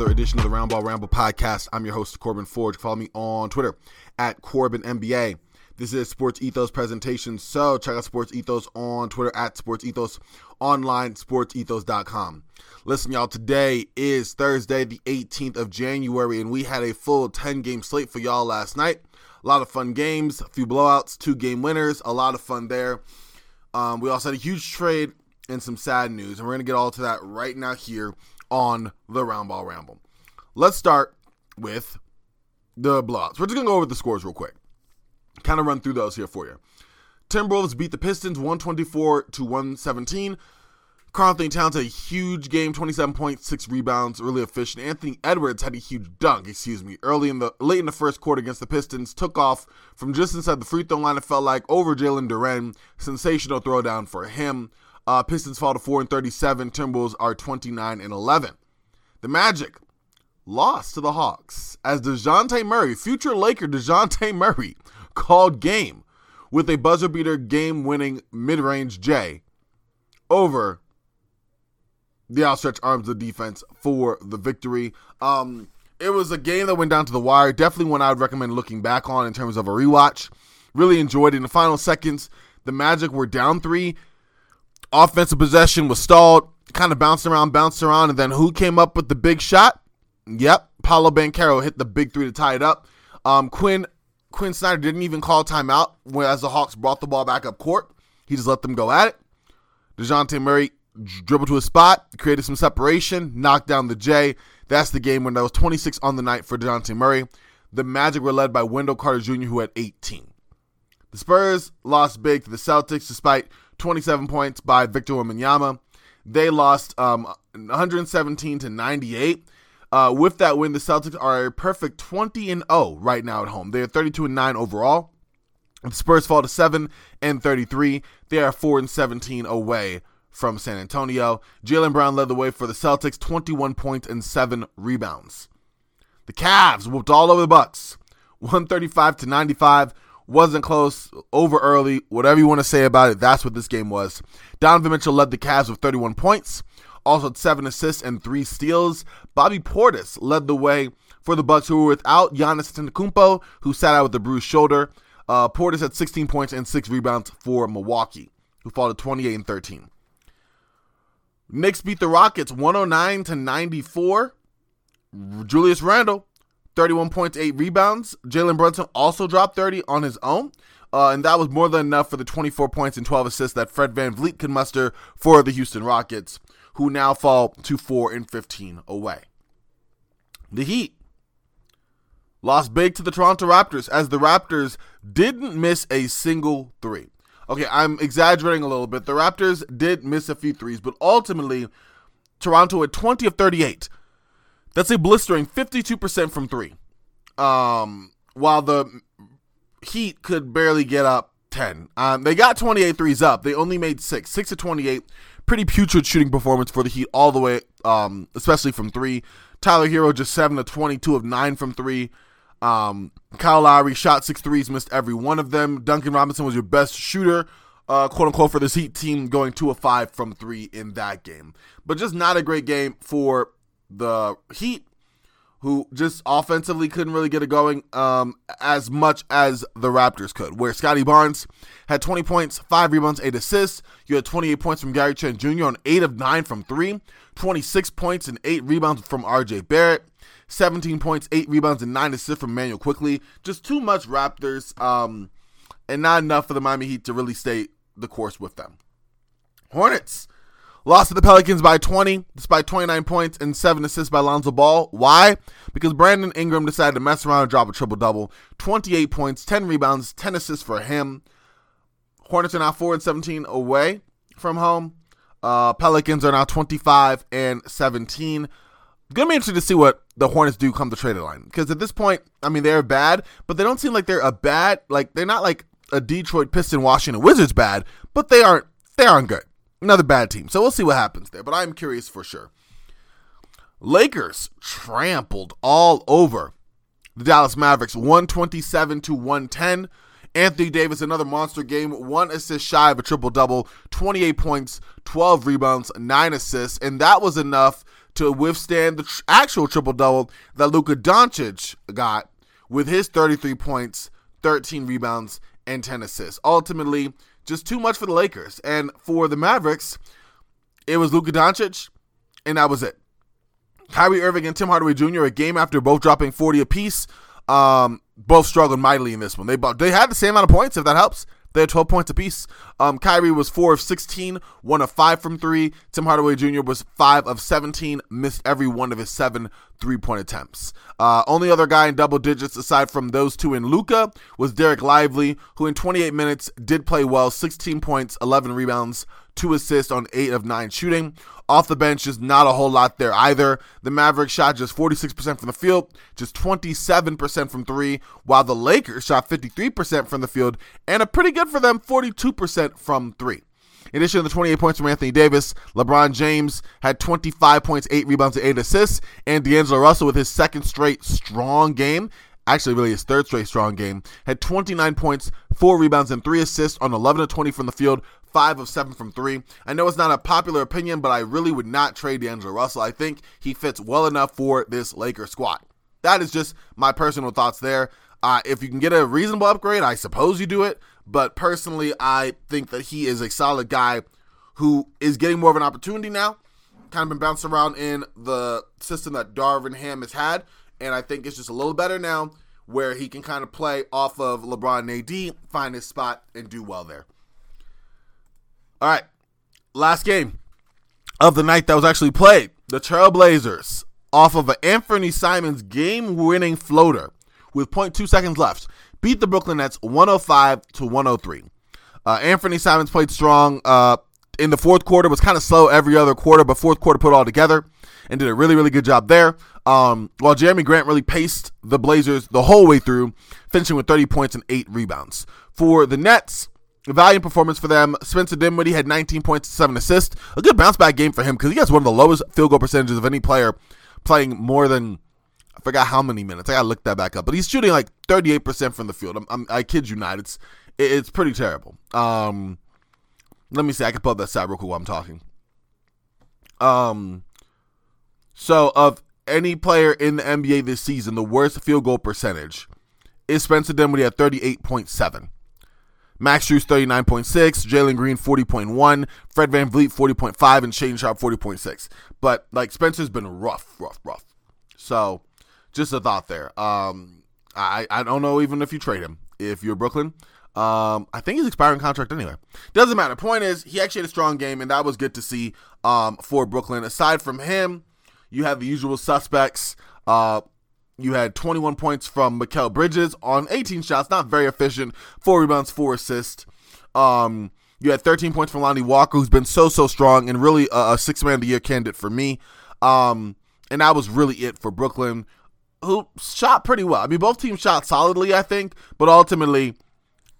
another edition of the Roundball Ramble podcast. I'm your host, Corban Forge. Follow me on Twitter at Corban NBA. This is Sports Ethos presentation, so check out Sports Ethos on Twitter at Sports Ethos, online, sportsethos.com. Listen, y'all, today is Thursday, the 18th of January, and we had a full 10 game slate for y'all last night. A lot of fun games, a few blowouts, two game winners, a lot of fun there. Um, we also had a huge trade and some sad news, and we're going to get all to that right now here on the Roundball Ramble. Let's start with the blowouts. We're just going to go over the scores real quick. Kind of run through those here for you. Timberwolves beat the Pistons 124 to 117. Karl-Anthony Towns had a huge game, 27.6 rebounds, really efficient. Anthony Edwards had a huge dunk, excuse me, early in the late in the first quarter against the Pistons. Took off from just inside the free throw line. It felt like over Jalen Duren. Sensational throwdown for him. Uh, Pistons fall to 4 and 37. Timberwolves are 29 and 11. The Magic lost to the Hawks as DeJounte Murray, future Laker DeJounte Murray, called game with a buzzer beater game winning mid range J over the outstretched arms of the defense for the victory. Um, it was a game that went down to the wire. Definitely one I would recommend looking back on in terms of a rewatch. Really enjoyed it. In the final seconds, the Magic were down three. Offensive possession was stalled, kind of bounced around, bounced around, and then who came up with the big shot? Yep, Paolo Banchero hit the big three to tie it up. Um, Quin Quin Snyder didn't even call timeout as the Hawks brought the ball back up court. He just let them go at it. DeJounte Murray dribbled to a spot, created some separation, knocked down the J. That's the game when there was 26 on the night for DeJounte Murray. The Magic were led by Wendell Carter Jr., who had 18. The Spurs lost big to the Celtics despite 27 points by Victor Wembanyama. They lost um, 117 to 98. Uh, with that win, the Celtics are a perfect 20 and 0 right now at home. They are 32 and 9 overall. The Spurs fall to 7 and 33. They are 4 and 17 away from San Antonio. Jaylen Brown led the way for the Celtics, 21 points and 7 rebounds. The Cavs whooped all over the Bucks, 135 to 95. Wasn't close, over early, whatever you want to say about it. That's what this game was. Donovan Mitchell led the Cavs with 31 points, also had seven assists and three steals. Bobby Portis led the way for the Bucks, who were without Giannis Antetokounmpo, who sat out with a bruised shoulder. Uh, Portis had 16 points and six rebounds for Milwaukee, who to 28 and 13. Knicks beat the Rockets 109 to 94. Julius Randle, 31 points, 8 rebounds. Jalen Brunson also dropped 30 on his own. Uh, and that was more than enough for the 24 points and 12 assists that Fred VanVleet could muster for the Houston Rockets, who now fall to 4 and 15 away. The Heat lost big to the Toronto Raptors as the Raptors didn't miss a single three. Okay, I'm exaggerating a little bit. The Raptors did miss a few threes, but ultimately, Toronto at 20 of 38. That's a blistering 52% from three. Um, while the Heat could barely get up 10. Um, they got 28 threes up. They only made six. Six to 28. Pretty putrid shooting performance for the Heat all the way, um, especially from three. Tyler Herro just 7 of 22 of 9 from three. Um, Kyle Lowry shot six threes, missed every one of them. Duncan Robinson was your best shooter, uh, quote unquote, for this Heat team, going two of five from three in that game. But just not a great game for the Heat, who just offensively couldn't really get it going um, as much as the Raptors could. Where Scottie Barnes had 20 points, five rebounds, eight assists. You had 28 points from Gary Trent Jr. on eight of nine from three, 26 points and eight rebounds from RJ Barrett. 17 points, 8 rebounds, and 9 assists from Manuel Quickley. Just too much Raptors, um, and not enough for the Miami Heat to really stay the course with them. Hornets lost to the Pelicans by 20, despite 29 points and 7 assists by Lonzo Ball. Why? Because Brandon Ingram decided to mess around and drop a triple double. 28 points, 10 rebounds, 10 assists for him. Hornets are now 4 and 17 away from home. Uh, Pelicans are now 25 and 17 gonna be interesting to see what the Hornets do come the trade line because at this point, I mean, they're bad, but they don't seem like they're a bad like they're not like a Detroit Piston, Washington Wizards bad, but they aren't they aren't good. Another bad team, so we'll see what happens there. But I'm curious for sure. Lakers trampled all over the Dallas Mavericks, 127 to 110. Anthony Davis, another monster game, one assist shy of a triple double, 28 points, 12 rebounds, nine assists, and that was enough to withstand the tr- actual triple double that Luka Doncic got with his 33 points, 13 rebounds, and 10 assists. Ultimately, just too much for the Lakers. And for the Mavericks, it was Luka Doncic, and that was it. Kyrie Irving and Tim Hardaway Jr. a game after both dropping 40 apiece. Um, both struggled mightily in this one. They both they had the same amount of points, if that helps. They had 12 points apiece. Um, Kyrie was 4 of 16, 1 of 5 from 3. Tim Hardaway Jr. was 5 of 17, missed every one of his 7 three point attempts. Uh, only other guy in double digits aside from those two in Luka was Dereck Lively, who in 28 minutes did play well 16 points, 11 rebounds, two assists on eight of nine shooting. Off the bench, just not a whole lot there either. The Mavericks shot just 46% from the field, just 27% from three, while the Lakers shot 53% from the field, and a pretty good for them 42% from three. In addition to the 28 points from Anthony Davis, LeBron James had 25 points, 8 rebounds, and 8 assists, and D'Angelo Russell with his second straight strong game actually really his third straight strong game, had 29 points, four rebounds, and three assists on 11 of 20 from the field, five of seven from three. I know it's not a popular opinion, but I really would not trade D'Angelo Russell. I think he fits well enough for this Lakers squad. That is just my personal thoughts there. Uh, if you can get a reasonable upgrade, I suppose you do it. But personally, I think that he is a solid guy who is getting more of an opportunity now. Kind of been bounced around in the system that Darvin Ham has had. And I think it's just a little better now where he can kind of play off of LeBron and AD, find his spot, and do well there. All right, last game of the night that was actually played. The Trailblazers, off of an Anthony Simons game winning floater with 0.2 seconds left, beat the Brooklyn Nets 105 to 103. Uh, Anthony Simons played strong uh, in the fourth quarter, was kind of slow every other quarter, but fourth quarter put all together and did a really, really good job there. Um, while Jerami Grant really paced the Blazers the whole way through, finishing with 30 points and eight rebounds. For the Nets, valiant performance for them. Spencer Dinwiddie had 19 points, seven assists. A good bounce back game for him because he has one of the lowest field goal percentages of any player playing more than I forgot how many minutes. I gotta look that back up, but he's shooting like 38% from the field. I'm, I'm, i kid you not. It's it's pretty terrible. Um, let me see. I can pull up that stat real quick while I'm talking. Um, so of any player in the NBA this season, the worst field goal percentage is Spencer Dinwiddie at 38.7. Max Strus 39.6, Jalen Green 40.1, Fred VanVleet 40.5, and Shane Sharpe 40.6. But like Spencer's been rough, rough, rough. So just a thought there. Um, I I don't know even if you trade him if you're Brooklyn. Um, I think he's expiring contract anyway. Doesn't matter. Point is, he actually had a strong game, and that was good to see um, for Brooklyn. Aside from him, you have the usual suspects. Uh, you had 21 points from Mikal Bridges on 18 shots, not very efficient. Four rebounds, four assists. Um, you had 13 points from Lonnie Walker, who's been so so strong and really a, a six man of the year candidate for me. Um, and that was really it for Brooklyn, who shot pretty well. I mean, both teams shot solidly, I think, but ultimately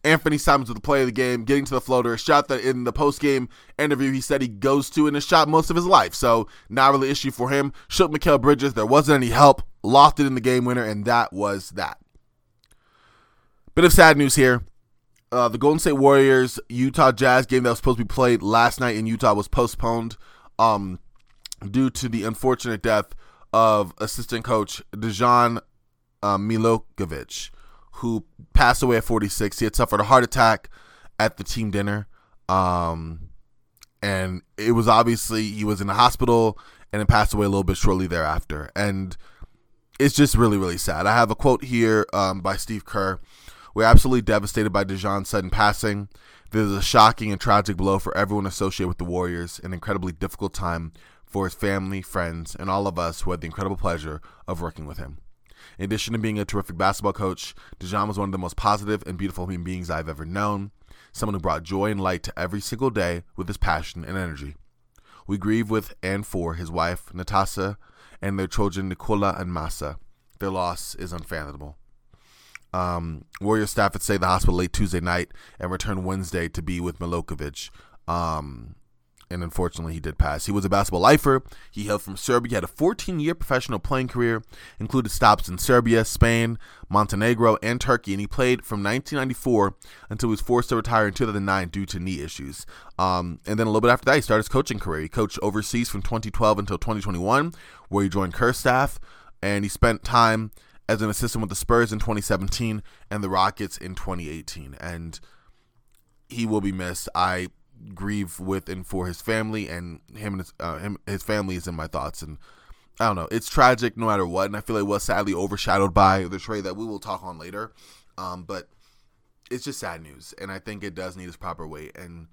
Anthony Simons with the play of the game, getting to the floater, a shot that in the post game interview he said he goes to and has shot most of his life. So not really issue for him. Shook Mikal Bridges. There wasn't any help. Lost it in the game winner, and that was that. Bit of sad news here. Uh, the Golden State Warriors Utah Jazz game that was supposed to be played last night in Utah was postponed um, due to the unfortunate death of assistant coach Dejan uh, Milojevic who passed away at 46. He had suffered a heart attack at the team dinner. Um, and it was obviously he was in the hospital and then passed away a little bit shortly thereafter. And it's just really, really sad. I have a quote here um, by Steve Kerr. We're absolutely devastated by Dejan's sudden passing. This is a shocking and tragic blow for everyone associated with the Warriors, an incredibly difficult time for his family, friends, and all of us who had the incredible pleasure of working with him. In addition to being a terrific basketball coach, Dejan was one of the most positive and beautiful human beings I've ever known, someone who brought joy and light to every single day with his passion and energy. We grieve with and for his wife, Natasha, and their children, Nicola and Masa. Their loss is unfathomable. Um, Warrior staff would stay at the hospital late Tuesday night and return Wednesday to be with Milojevic. Um, and unfortunately, he did pass. He was a basketball lifer. He hailed from Serbia. He had a 14 year professional playing career, included stops in Serbia, Spain, Montenegro, and Turkey. And he played from 1994 until he was forced to retire in 2009 due to knee issues. Um, and then a little bit after that, he started his coaching career. He coached overseas from 2012 until 2021, where he joined Kerr staff, and he spent time as an assistant with the Spurs in 2017 and the Rockets in 2018. And he will be missed. I grieve with and for his family and him and his, uh, him, his family is in my thoughts and I don't know. It's tragic no matter what, and I feel it was sadly overshadowed by the trade that we will talk on later. Um, but it's just sad news, and I think it does need its proper weight. And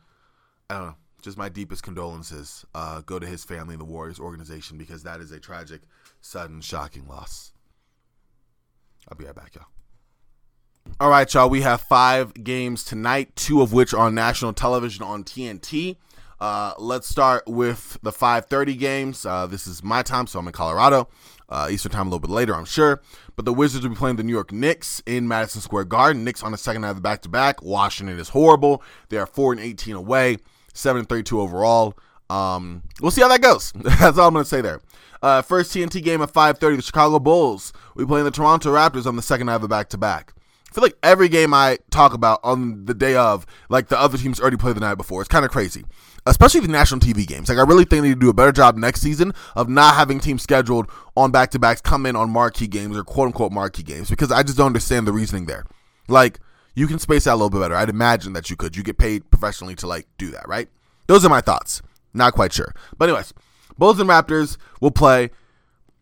I don't know, just my deepest condolences uh, go to his family and the Warriors organization because that is a tragic, sudden, shocking loss. I'll be right back, y'all. All right, y'all. We have five games tonight, two of which are on national television on TNT. Uh, let's start with the 5:30 games. Uh, this is my time, so I'm in Colorado. Uh, Eastern time a little bit later, I'm sure. But the Wizards will be playing the New York Knicks in Madison Square Garden. Knicks on the second night of the back-to-back. Washington is horrible. They are four and 18 away, seven and 32 overall. Um, we'll see how that goes. That's all I'm going to say there. Uh, first TNT game at 5:30. The Chicago Bulls. We play the Toronto Raptors on the second night of the back-to-back. I feel like every game I talk about on the day of, like the other teams already played the night before. It's kind of crazy, especially the national TV games. Like I really think they need to do a better job next season of not having teams scheduled on back to backs come in on marquee games or quote unquote marquee games because I just don't understand the reasoning there. Like you can space out a little bit better. I'd imagine that you could. You get paid professionally to like do that, right? Those are my thoughts. Not quite sure, but anyways, Bulls and Raptors will play.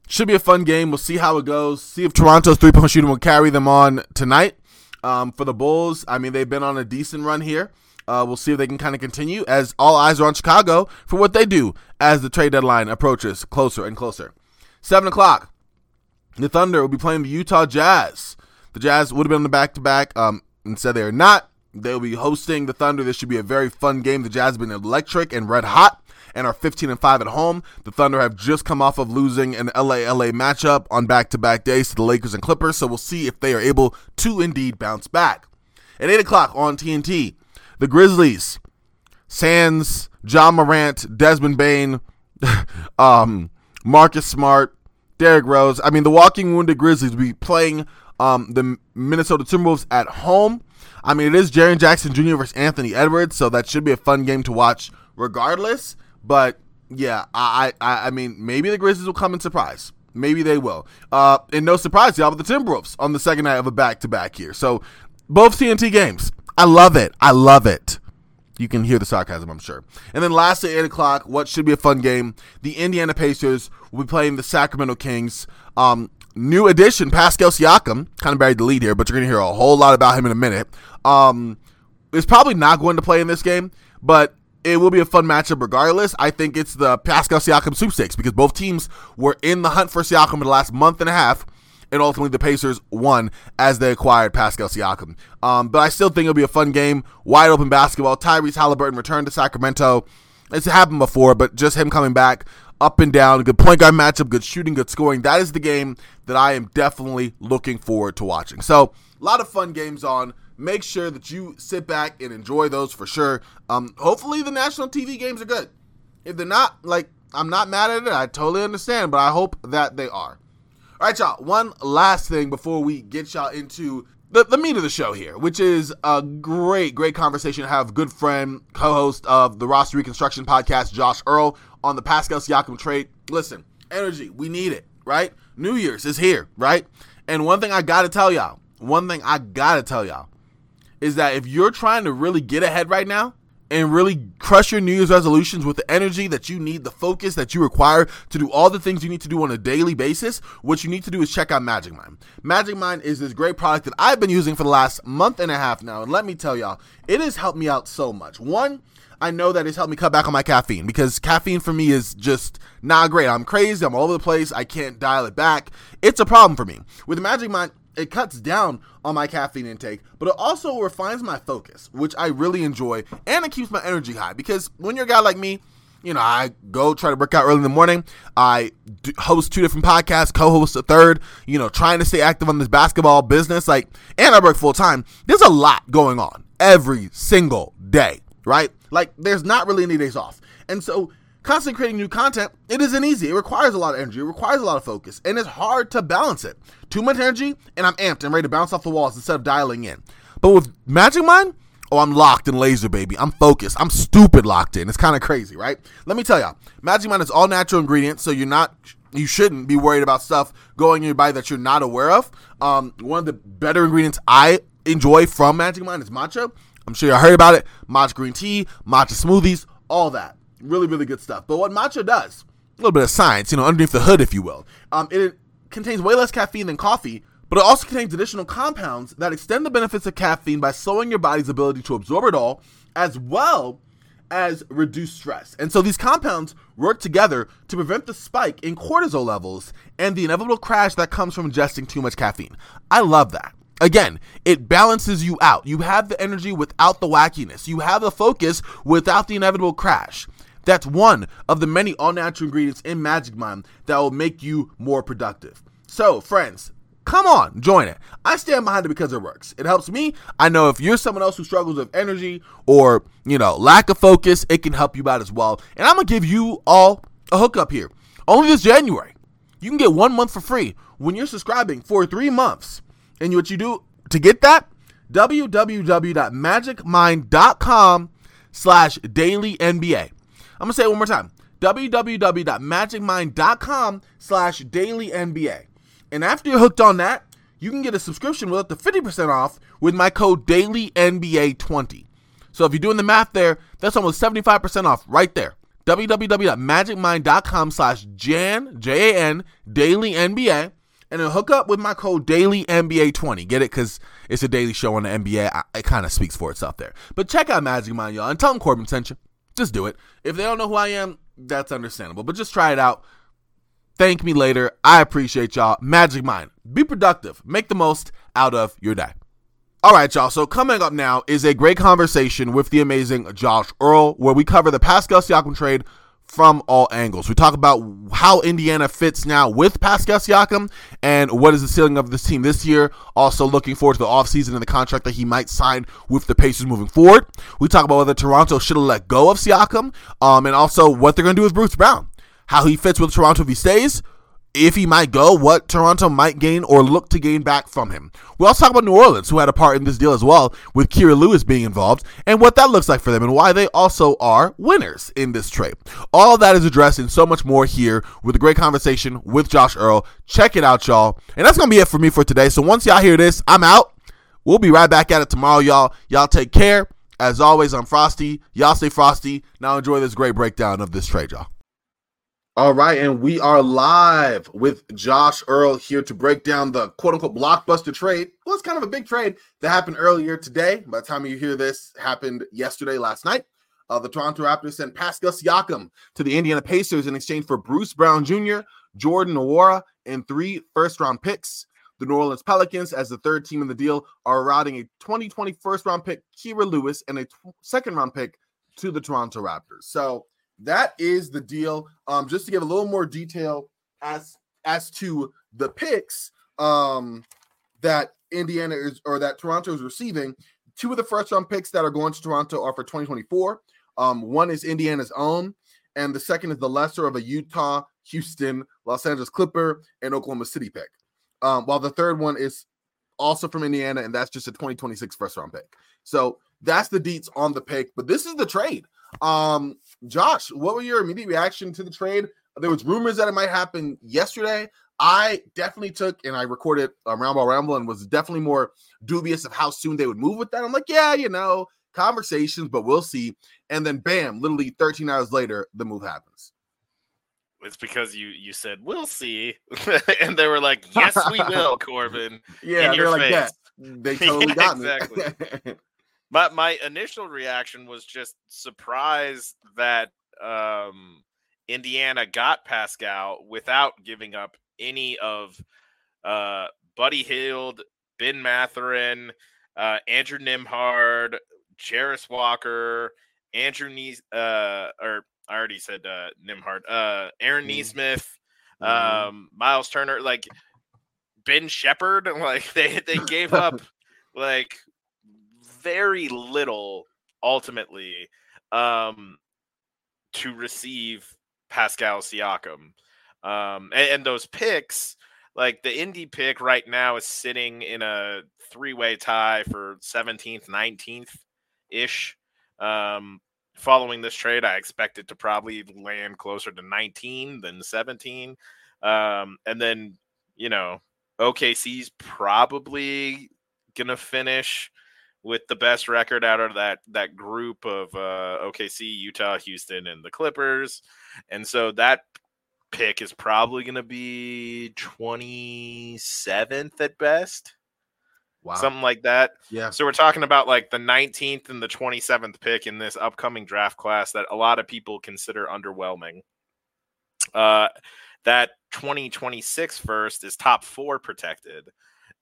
Should be a fun game. We'll see how it goes. See if Toronto's three point shooting will carry them on tonight. Um, for the Bulls, I mean, they've been on a decent run here. Uh, we'll see if they can kind of continue as all eyes are on Chicago for what they do as the trade deadline approaches closer and closer. 7 o'clock, the Thunder will be playing the Utah Jazz. The Jazz would have been on the back to back. Instead, they are not. They'll be hosting the Thunder. This should be a very fun game. The Jazz have been electric and red hot and are 15 and 5 at home. The Thunder have just come off of losing an LA LA matchup on back to back days to the Lakers and Clippers, so we'll see if they are able to indeed bounce back. At 8 o'clock on TNT, the Grizzlies, Sands, Ja Morant, Desmond Bane, um, Marcus Smart, Derrick Rose. I mean, the walking wounded Grizzlies will be playing um, the Minnesota Timberwolves at home. I mean, it is Jaren Jackson Jr. versus Anthony Edwards, so that should be a fun game to watch regardless. But yeah, I, I I mean maybe the Grizzlies will come in surprise. Maybe they will. Uh, and no surprise, y'all, but the Timberwolves on the second night of a back to back here. So both TNT games. I love it. I love it. You can hear the sarcasm, I'm sure. And then lastly, 8 o'clock, what should be a fun game. The Indiana Pacers will be playing the Sacramento Kings. Um, new addition, Pascal Siakam, kind of buried the lead here, but you're going to hear a whole lot about him in a minute. Um, is probably not going to play in this game, but it will be a fun matchup regardless. I think it's the Pascal Siakam sweepstakes because both teams were in the hunt for Siakam in the last month and a half, and ultimately the Pacers won as they acquired Pascal Siakam. Um, but I still think it'll be a fun game, wide open basketball. Tyrese Halliburton returned to Sacramento. It's happened before, but just him coming back up and down, good point guard matchup, good shooting, good scoring. That is the game that I am definitely looking forward to watching. So a lot of fun games on make sure that you sit back and enjoy those for sure. Um, hopefully the national TV games are good. If they're not, like, I'm not mad at it. I totally understand, but I hope that they are. All right, y'all. One last thing before we get y'all into the, the meat of the show here, which is a great, great conversation to have good friend, co-host of the Roster Reconstruction podcast, Josh Earl, on the Pascal Siakam trade. Listen, energy, we need it, right? New Year's is here, right? And one thing I gotta tell y'all, one thing I gotta tell y'all, is that if you're trying to really get ahead right now and really crush your New Year's resolutions with the energy that you need, the focus that you require to do all the things you need to do on a daily basis, what you need to do is check out Magic Mind. Magic Mind is this great product that I've been using for the last month and a half now. And let me tell y'all, it has helped me out so much. One, I know that it's helped me cut back on my caffeine because caffeine for me is just not great. I'm crazy. I'm all over the place. I can't dial it back. It's a problem for me. With Magic Mind, it cuts down on my caffeine intake, but it also refines my focus, which I really enjoy, and it keeps my energy high. Because when you're a guy like me, you know, I go try to work out early in the morning. I host two different podcasts, co-host a third. You know, trying to stay active on this basketball business, like, and I work full time. There's a lot going on every single day, right? Like, there's not really any days off. And so constantly creating new content, it isn't easy. It requires a lot of energy. It requires a lot of focus, and it's hard to balance it. Too much energy, and I'm amped and ready to bounce off the walls instead of dialing in. But with Magic Mind, oh, I'm locked in laser, baby. I'm focused. I'm stupid locked in. It's kind of crazy, right? Let me tell y'all, Magic Mind is all natural ingredients, so you're not you shouldn't be worried about stuff going in your body that you're not aware of. Um, one of the better ingredients I enjoy from Magic Mind is matcha. I'm sure y'all heard about it. Matcha green tea, matcha smoothies, all that. Really, really good stuff. But what matcha does, a little bit of science, you know, underneath the hood, if you will. Um, it contains way less caffeine than coffee, but it also contains additional compounds that extend the benefits of caffeine by slowing your body's ability to absorb it all, as well as reduce stress. And so these compounds work together to prevent the spike in cortisol levels and the inevitable crash that comes from ingesting too much caffeine. I love that. Again, it balances you out. You have the energy without the wackiness. You have the focus without the inevitable crash. That's one of the many all natural ingredients in Magic Mind that will make you more productive. So, friends, come on, join it. I stand behind it because it works. It helps me. I know if you're someone else who struggles with energy or, you know, lack of focus, it can help you out as well. And I'm going to give you all a hookup here. Only this January. You can get one month for free when you're subscribing for three months. And what you do to get that, www.magicmind.com slash daily NBA. I'm to say it one more time. www.magicmind.com slash daily NBA. And after you're hooked on that, you can get a subscription with up to 50% off with my code DailyNBA20. So if you're doing the math there, that's almost 75% off right there. www.magicmind.com slash Jan, J-A-N, Daily NBA. And then hook up with my code DailyNBA20. Get it? Because it's a daily show on the NBA. I, it kind of speaks for itself there. But check out Magic Mind, y'all. And tell them Corban sent you. Just do it. If they don't know who I am, that's understandable. But just try it out. Thank me later. I appreciate y'all. Magic Mind. Be productive. Make the most out of your day. All right, y'all. So coming up now is a great conversation with the amazing Josh Earl, where we cover the Pascal Siakam trade from all angles. We talk about how Indiana fits now with Pascal Siakam and what is the ceiling of this team this year. Also looking forward to the offseason and the contract that he might sign with the Pacers moving forward. We talk about whether Toronto should have let go of Siakam um, and also what they're going to do with Bruce Brown how he fits with Toronto if he stays, if he might go, what Toronto might gain or look to gain back from him. We also talk about New Orleans, who had a part in this deal as well, with Kira Lewis being involved, and what that looks like for them, and why they also are winners in this trade. All that is addressed and so much more here with a great conversation with Josh Earl. Check it out, y'all. And that's going to be it for me for today. So once y'all hear this, I'm out. We'll be right back at it tomorrow, y'all. Y'all take care. As always, I'm Frosty. Y'all stay frosty. Now enjoy this great breakdown of this trade, y'all. All right, and we are live with Josh Earl here to break down the quote unquote blockbuster trade. Well, it's kind of a big trade that happened earlier today. By the time you hear this, happened yesterday, last night. Uh, the Toronto Raptors sent Pascal Siakam to the Indiana Pacers in exchange for Bruce Brown Jr., Jordan Nwora, and three first round picks. The New Orleans Pelicans, as the third team in the deal, are routing a 2020 first round pick, Kira Lewis, and a second round pick to the Toronto Raptors. So, that is the deal. Um, just to give a little more detail as as to the picks um that Indiana is or that Toronto is receiving. Two of the first round picks that are going to Toronto are for 2024. Um, one is Indiana's own, and the second is the lesser of a Utah, Houston, Los Angeles Clipper, and Oklahoma City pick. Um, while the third one is also from Indiana, and that's just a 2026 first round pick. So that's the deets on the pick. But this is the trade. Um, Josh, what were your immediate reaction to the trade? There was rumors that it might happen yesterday. I definitely took and I recorded a Roundball Ramble and was definitely more dubious of how soon they would move with that. I'm like, yeah, you know, conversations, but we'll see. And then bam, literally 13 hours later, the move happens. It's because you you said we'll see, and they were like, "Yes, we will, Corban." Yeah, they're like, "Yeah." They totally yeah, got exactly. My my initial reaction was just surprised that um, Indiana got Pascal without giving up any of uh, Buddy Hield, Ben Mathurin, uh, Andrew Nembhard, Jarace Walker, Andrew Ne- uh, or I already said uh, Nembhard, uh, Aaron mm. Nesmith, mm. um, Miles Turner, like Ben Sheppard, like they they gave up like very little ultimately um, to receive Pascal Siakam. Um, and, and, those picks, like the Indy pick right now, is sitting in a three-way tie for 17th, 19th ish. Um, following this trade, I expect it to probably land closer to 19 than 17. Um, and then, you know, OKC's probably gonna finish with the best record out of that that group of uh, OKC, Utah, Houston, and the Clippers, and so that pick is probably going to be 27th at best. Wow. Something like that. Yeah. So we're talking about like the 19th and the 27th pick in this upcoming draft class that a lot of people consider underwhelming. Uh, that 2026 first is top four protected.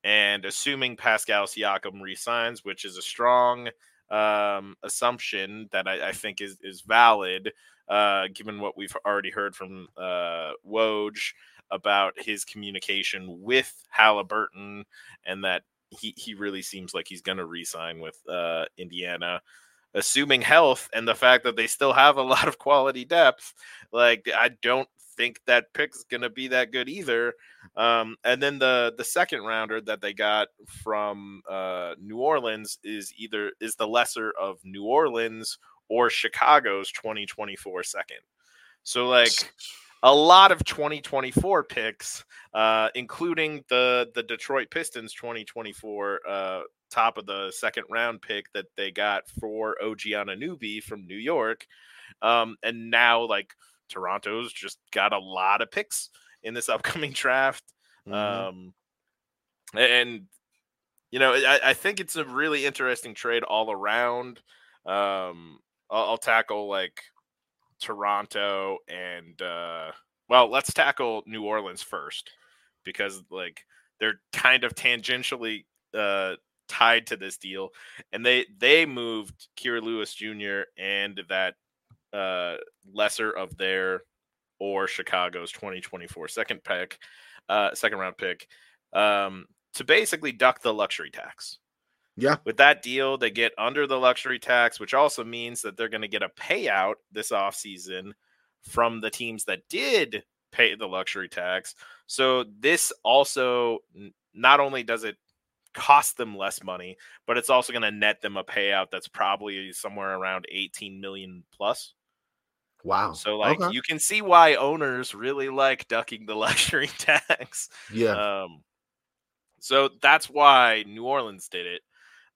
And assuming Pascal Siakam resigns, which is a strong um, assumption that I, I, think is, is valid, uh, given what we've already heard from uh, Woj about his communication with Halliburton and that he, he really seems like he's going to resign with uh, Indiana. Assuming health and the fact that they still have a lot of quality depth, like I don't think that pick's to be that good either. Um, and then the the second rounder that they got from uh, New Orleans is either is the lesser of New Orleans or Chicago's 2024 second. So like a lot of 2024 picks, uh, including the the Detroit Pistons 2024 uh, top of the second round pick that they got for OG Anunoby from New York, um, and now like Toronto's just got a lot of picks in this upcoming draft. Mm-hmm. Um, and you know, I, I, think it's a really interesting trade all around. Um, I'll, I'll tackle like Toronto and uh, well, let's tackle New Orleans first because like they're kind of tangentially uh, tied to this deal, and they they moved Kira Lewis Jr. and that uh, lesser of their or Chicago's 2024 second pick, uh, second round pick, um, to basically duck the luxury tax. Yeah. With that deal, they get under the luxury tax, which also means that they're going to get a payout this offseason from the teams that did pay the luxury tax. So this also not only does it cost them less money, but it's also going to net them a payout that's probably somewhere around 18 million plus. Wow. So like okay. you can see why owners really like ducking the luxury tax. Yeah. Um so that's why New Orleans did it.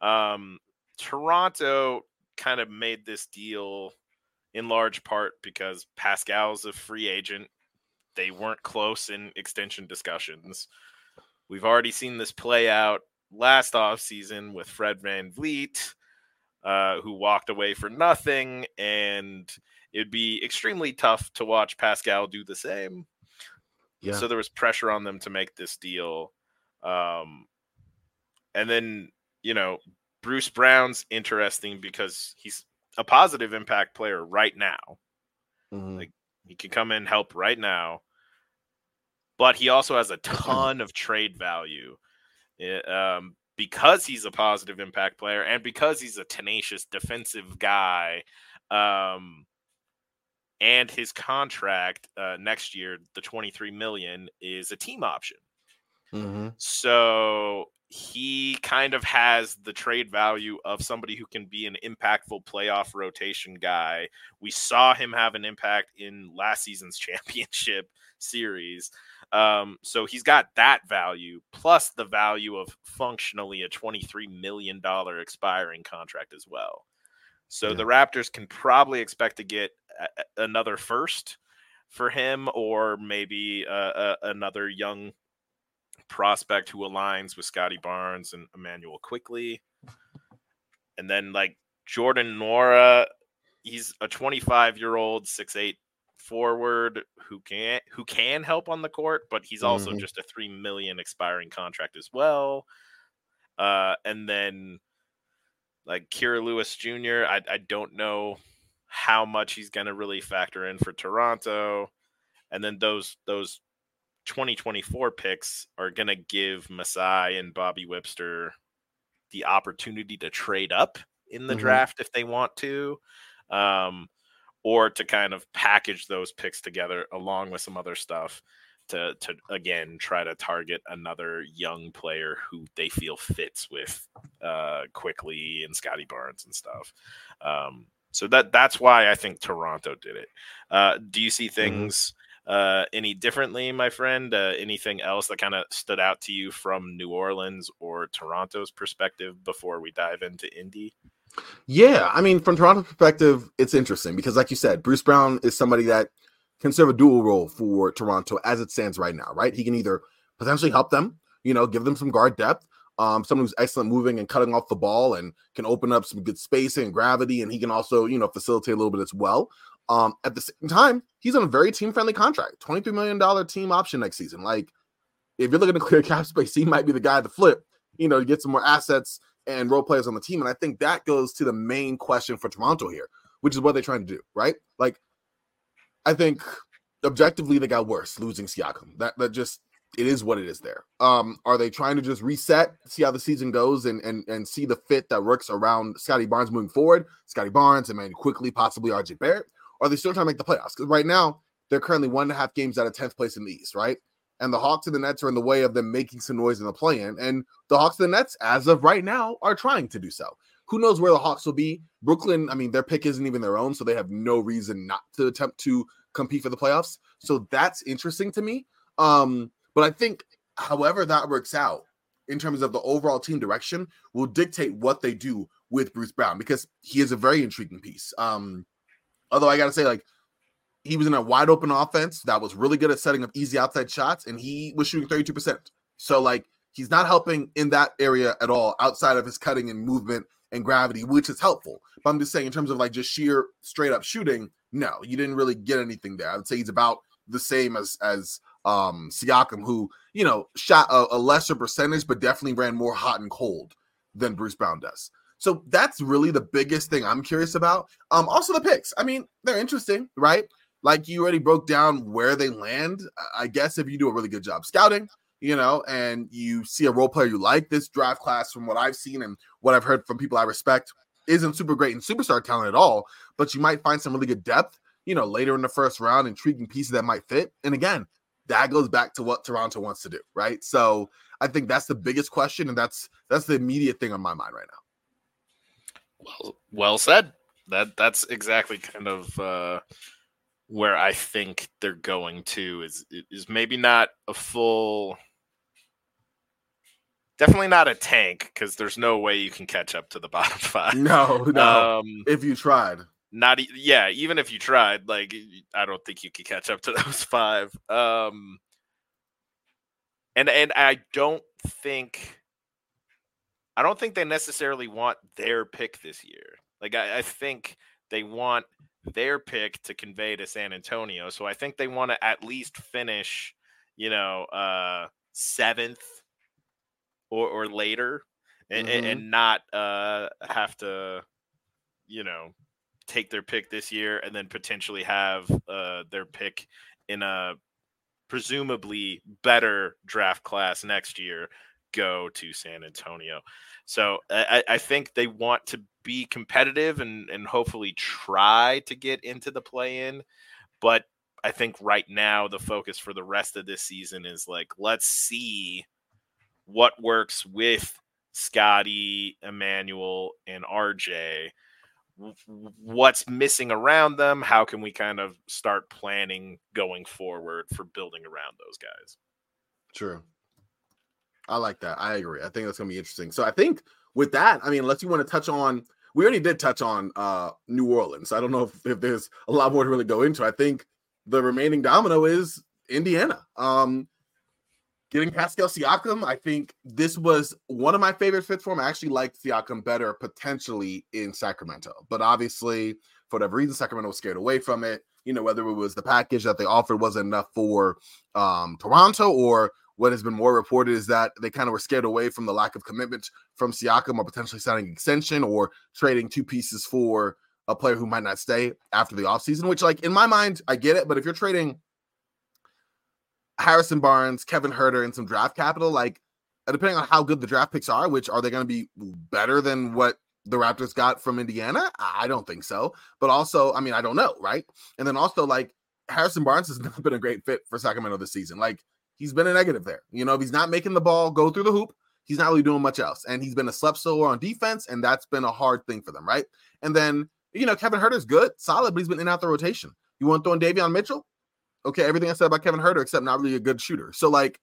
Um Toronto kind of made this deal in large part because Pascal's a free agent. They weren't close in extension discussions. We've already seen this play out last offseason with Fred Van VanVleet, uh, who walked away for nothing and it'd be extremely tough to watch Pascal do the same. Yeah. So there was pressure on them to make this deal. Um, and then, you know, Bruce Brown's interesting because he's a positive impact player right now. Mm-hmm. Like he can come in help right now. But he also has a ton of trade value. It, um, because he's a positive impact player and because he's a tenacious defensive guy um, and his contract uh, next year, the 23 million, is a team option. Mm-hmm. So he kind of has the trade value of somebody who can be an impactful playoff rotation guy. We saw him have an impact in last season's championship series. Um, so he's got that value plus the value of functionally a $23 million expiring contract as well. So yeah. the Raptors can probably expect to get another first for him, or maybe uh, another young prospect who aligns with Scottie Barnes and Immanuel Quickley. And then like Jordan Nwora, he's a 25 year old, 6'8 forward who can who can help on the court, but he's also mm-hmm. just a three million expiring contract as well. Uh, and then like Kira Lewis Jr. I, I don't know how much he's going to really factor in for Toronto. And then those those 2024 picks are going to give Masai and Bobby Webster the opportunity to trade up in the mm-hmm. draft if they want to. Um, or to kind of package those picks together along with some other stuff to to again try to target another young player who they feel fits with uh Quickley and Scottie Barnes and stuff. Um so that that's why I think Toronto did it. Uh do you see mm-hmm. things uh, any differently, my friend? Uh, anything else that kind of stood out to you from New Orleans or Toronto's perspective before we dive into Indy? Yeah, I mean, from Toronto's perspective, it's interesting because, like you said, Bruce Brown is somebody that can serve a dual role for Toronto as it stands right now, right? He can either potentially help them, you know, give them some guard depth, um, someone who's excellent moving and cutting off the ball and can open up some good spacing and gravity, and he can also, you know, facilitate a little bit as well. Um, at the same time, he's on a very team friendly contract, $23 million team option next season. Like, if you're looking to clear cap space, he might be the guy to flip, you know, to get some more assets and role players on the team. And I think that goes to the main question for Toronto here, which is what they're trying to do, right? Like, I think objectively they got worse losing Siakam. That that just it is what it is there. Um, are they trying to just reset, see how the season goes, and and and see the fit that works around Scottie Barnes moving forward? Scottie Barnes and maybe Quickley, possibly RJ Barrett, are they still trying to make the playoffs? Because right now they're currently one and a half games out of 10th place in the East, right? And the Hawks and the Nets are in the way of them making some noise in the play-in. And the Hawks and the Nets, as of right now, are trying to do so. Who knows where the Hawks will be? Brooklyn, I mean, their pick isn't even their own, so they have no reason not to attempt to compete for the playoffs. So that's interesting to me. Um, but I think, however that works out in terms of the overall team direction, will dictate what they do with Bruce Brown because he is a very intriguing piece. Um, Although I got to say, like, he was in a wide open offense that was really good at setting up easy outside shots, and he was shooting 32%. So, like, he's not helping in that area at all outside of his cutting and movement and gravity, which is helpful. But I'm just saying, in terms of like just sheer straight up shooting, no, you didn't really get anything there. I would say he's about the same as as um Siakam, who you know shot a, a lesser percentage, but definitely ran more hot and cold than Bruce Brown does. So that's really the biggest thing I'm curious about. Um, also the picks. I mean, they're interesting, right? Like you already broke down where they land. I guess if you do a really good job scouting, you know, and you see a role player you like, this draft class, from what I've seen and what I've heard from people I respect, isn't super great in superstar talent at all. But you might find some really good depth, you know, later in the first round, intriguing pieces that might fit. And again, that goes back to what Toronto wants to do, right? So I think that's the biggest question, and that's that's the immediate thing on my mind right now. Well, well said. That that's exactly kind of uh, where I think they're going to is is maybe not a full, definitely not a tank because there's no way you can catch up to the bottom five. No, no. Um, if you tried, not yeah, even if you tried, like I don't think you could catch up to those five. Um, and and I don't think I don't think they necessarily want their pick this year. Like I, I think they want their pick to convey to San Antonio. So I think they want to at least finish, you know, uh seventh or or later and, mm-hmm. and not uh have to, you know, take their pick this year and then potentially have uh their pick in a presumably better draft class next year go to San Antonio. So I, I think they want to be competitive and, and hopefully try to get into the play in. But I think right now the focus for the rest of this season is like, let's see what works with Scottie, Immanuel, and RJ. What's missing around them? How can we kind of start planning going forward for building around those guys? True. I like that. I agree. I think that's gonna be interesting. So I think with that, I mean, unless you want to touch on, we already did touch on uh New Orleans. I don't know if, if there's a lot more to really go into. I think the remaining domino is Indiana. Um getting Pascal Siakam, I think this was one of my favorite fits for him. I actually liked Siakam better potentially in Sacramento, but obviously for whatever reason, Sacramento was scared away from it. You know, whether it was the package that they offered wasn't enough for um, Toronto or what has been more reported is that they kind of were scared away from the lack of commitment from Siakam or potentially signing extension or trading two pieces for a player who might not stay after the offseason, which, like, in my mind, I get it. But if you're trading Harrison Barnes, Kevin Huerter, and some draft capital, like, uh, depending on how good the draft picks are, which are they going to be better than what the Raptors got from Indiana? I don't think so. But also, I mean, I don't know, right? And then also, like, Harrison Barnes has not been a great fit for Sacramento this season. Like, he's been a negative there. You know, if he's not making the ball go through the hoop, he's not really doing much else. And he's been a slept sore on defense, and that's been a hard thing for them, right? And then, you know, Kevin Huerter's good, solid, but he's been in out the rotation. You want to throw in Davion Mitchell? Okay, everything I said about Kevin Huerter, except not really a good shooter. So, like,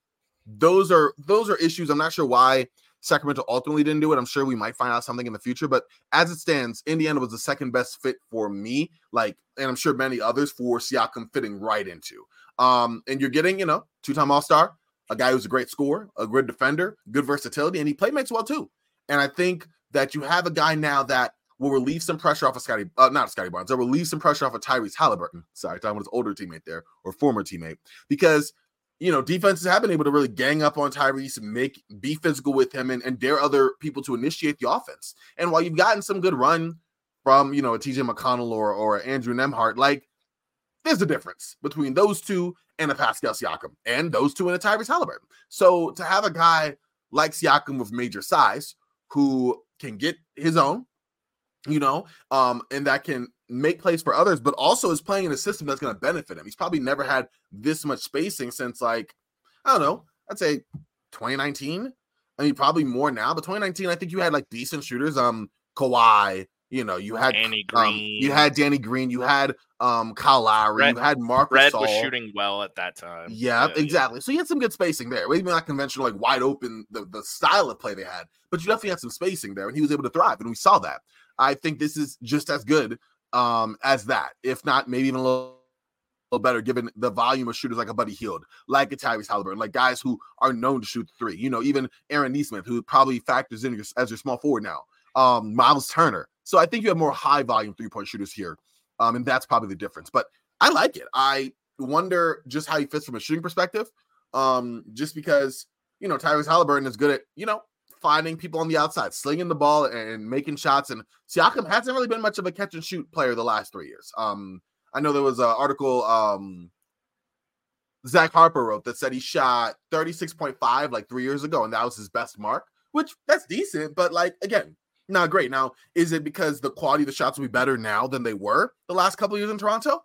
those are those are issues. I'm not sure why Sacramento ultimately didn't do it. I'm sure we might find out something in the future, but as it stands, Indiana was the second best fit for me, like, and I'm sure many others for Siakam fitting right into. Um, and you're getting, you know, two-time All-Star, a guy who's a great scorer, a good defender, good versatility, and he playmates well too. And I think that you have a guy now that will relieve some pressure off of Scottie, uh, not Scottie Barnes, will relieve some pressure off of Tyrese Halliburton. Sorry, talking about his older teammate there or former teammate, because you know, defenses have been able to really gang up on Tyrese, make be physical with him, and, and dare other people to initiate the offense. And while you've gotten some good run from, you know, a TJ McConnell or or Andrew Nembhard, like there's a difference between those two and a Pascal Siakam, and those two and a Tyrese Halliburton. So to have a guy like Siakam with major size who can get his own, you know, um, and that can make plays for others, but also is playing in a system that's going to benefit him. He's probably never had this much spacing since like I don't know, I'd say 2019. I mean, probably more now, but 2019, I think you had like decent shooters. Um, Kawhi, you know, you had Danny um, Green. you had Danny Green, you had um Kyle Lowry, Red- you had Marc Red Gasol. was shooting well at that time. Yeah, Yeah, exactly. So you had some good spacing there. Maybe not conventional, like wide open, the, the style of play they had, but you definitely had some spacing there, and he was able to thrive, and we saw that. I think this is just as good um, as that, if not maybe even a little, little better, given the volume of shooters like a Buddy Hield, like a Tyrese Halliburton, like guys who are known to shoot three. You know, even Aaron Nesmith, who probably factors in as your small forward now. Um, Miles Turner. So I think you have more high volume three point shooters here, um, and that's probably the difference. But I like it. I wonder just how he fits from a shooting perspective. Um, just because you know Tyrese Halliburton is good at you know finding people on the outside, slinging the ball and making shots. And Siakam hasn't really been much of a catch and shoot player the last three years. Um, I know there was an article um Zach Harper wrote that said he shot 36.5 like three years ago, and that was his best mark, which that's decent, but like again, not great. Now, is it because the quality of the shots will be better now than they were the last couple of years in Toronto?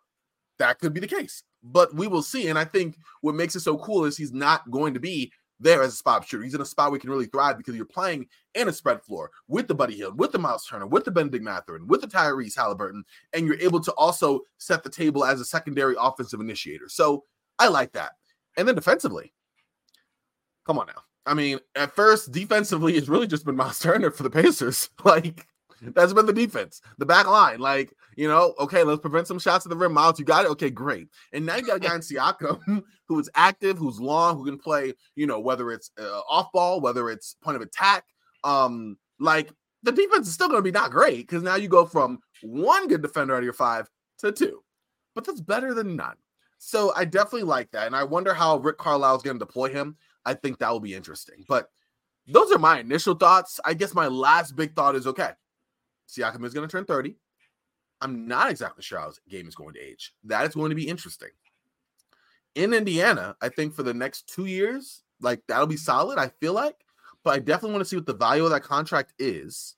That could be the case, but we will see. And I think what makes it so cool is he's not going to be there as a spot shooter. He's in a spot where he can really thrive because you're playing in a spread floor with the Buddy Hield, with the Miles Turner, with the Bennedict Mathurin, with the Tyrese Halliburton, and you're able to also set the table as a secondary offensive initiator. So I like that. And then defensively, come on now. I mean, at first, defensively, it's really just been Miles Turner for the Pacers. Like, that's been the defense, the back line. Like, you know, okay, let's prevent some shots at the rim. Miles, you got it. Okay, great. And now you got a guy in Siakam who is active, who's long, who can play, you know, whether it's uh, off ball, whether it's point of attack. Um, like the defense is still going to be not great because now you go from one good defender out of your five to two, but that's better than none. So I definitely like that. And I wonder how Rick Carlisle is going to deploy him. I think that will be interesting. But those are my initial thoughts. I guess my last big thought is okay, Siakam is going to turn 30. I'm not exactly sure how his game is going to age. That is going to be interesting. In Indiana, I think for the next two years, like that'll be solid, I feel like. But I definitely want to see what the value of that contract is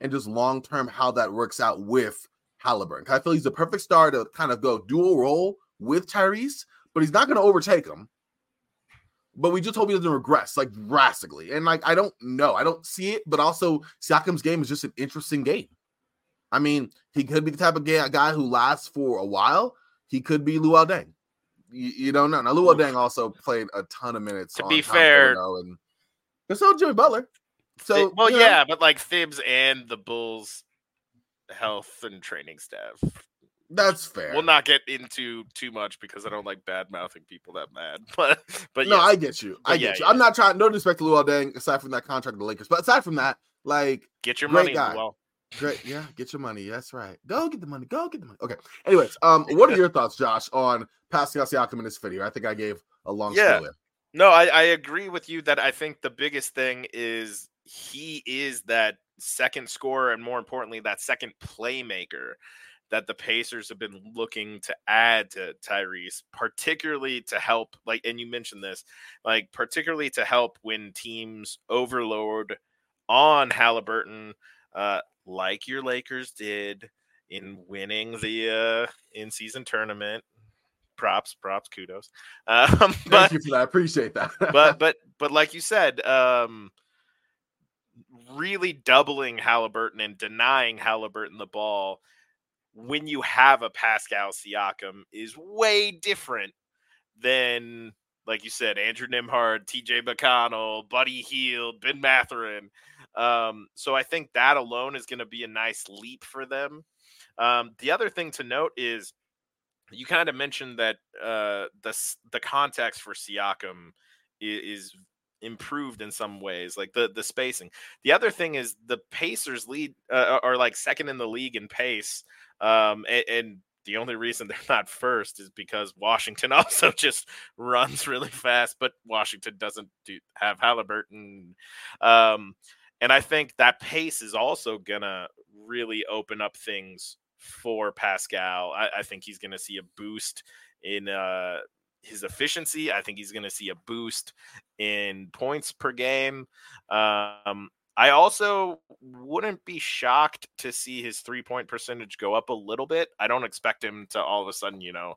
and just long term how that works out with Halliburton. I feel he's the perfect star to kind of go dual role with Tyrese, but he's not going to overtake him. But we just hope he doesn't regress like drastically. And like I don't know, I don't see it. But also, Siakam's game is just an interesting game. I mean, he could be the type of guy, guy who lasts for a while. He could be Luol Deng. You, you don't know. Now, Luol Deng also played a ton of minutes. To on be fair- and so did Jimmy Butler. So well, you know, yeah, but like Thibs and the Bulls health and training staff. That's fair. We'll not get into too much because I don't like bad mouthing people that mad. But but no, yes, I get you. I But get yeah, you. I'm not trying. No disrespect to Luol Deng, aside from that contract with the Lakers. But aside from that, like, get your money. guy. Well, great, yeah, get your money. That's right. Go get the money. Go get the money. Okay. Anyways, um, what are your thoughts, Josh, on Pascal Siakam in this video? I think I gave a long Yeah. No, I, I agree with you that I think the biggest thing is he is that second scorer and more importantly, that second playmaker that the Pacers have been looking to add to Tyrese, particularly to help, like, and you mentioned this, like, particularly to help when teams overload on Halliburton. Uh, like your Lakers did in winning the uh, in-season tournament. Props, props, kudos. Um, but, Thank you for that. I appreciate that. but but but like you said, um, really doubling Halliburton and denying Halliburton the ball when you have a Pascal Siakam is way different than, like you said, Andrew Nembhard, TJ McConnell, Buddy Hield, Ben Mathurin. Um, so I think that alone is going to be a nice leap for them. Um, the other thing to note is you kind of mentioned that uh, the the context for Siakam is, is improved in some ways, like the the spacing. The other thing is the Pacers lead uh, are like second in the league in pace, um, and, and the only reason they're not first is because Washington also just runs really fast, but Washington doesn't do, have Halliburton. Um, and I think that pace is also gonna really open up things for Pascal. I, I think he's gonna see a boost in uh, his efficiency. I think he's going to see a boost in points per game. Um, I also wouldn't be shocked to see his three point percentage go up a little bit. I don't expect him to all of a sudden, you know,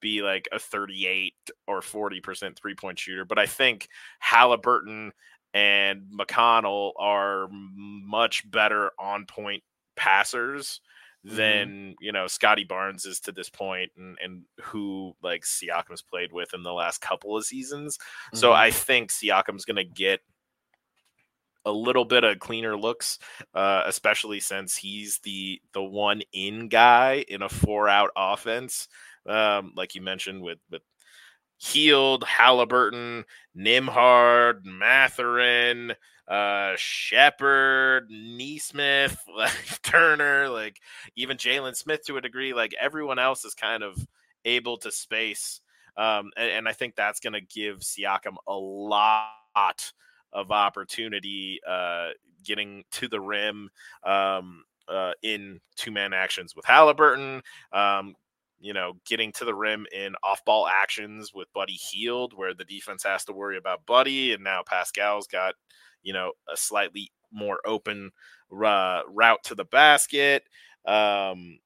be like a 38 or 40% three point shooter, but I think Halliburton and McConnell are much better on point passers mm-hmm. than you know Scottie Barnes is to this point, and and who like Siakam's played with in the last couple of seasons. Mm-hmm. So I think Siakam's going to get a little bit of cleaner looks, uh, especially since he's the the one in guy in a four out offense. Um, like you mentioned with with Hield, Halliburton, Nembhard, Mathurin, uh Sheppard, Nesmith, like Turner, like even Jalen Smith to a degree, like everyone else is kind of able to space. Um, and, and I think that's gonna give Siakam a lot of opportunity uh getting to the rim um uh, in two man actions with Halliburton, um, you know, getting to the rim in off ball actions with Buddy Hield, where the defense has to worry about Buddy. And now Pascal's got you know, a slightly more open uh, route to the basket. Um,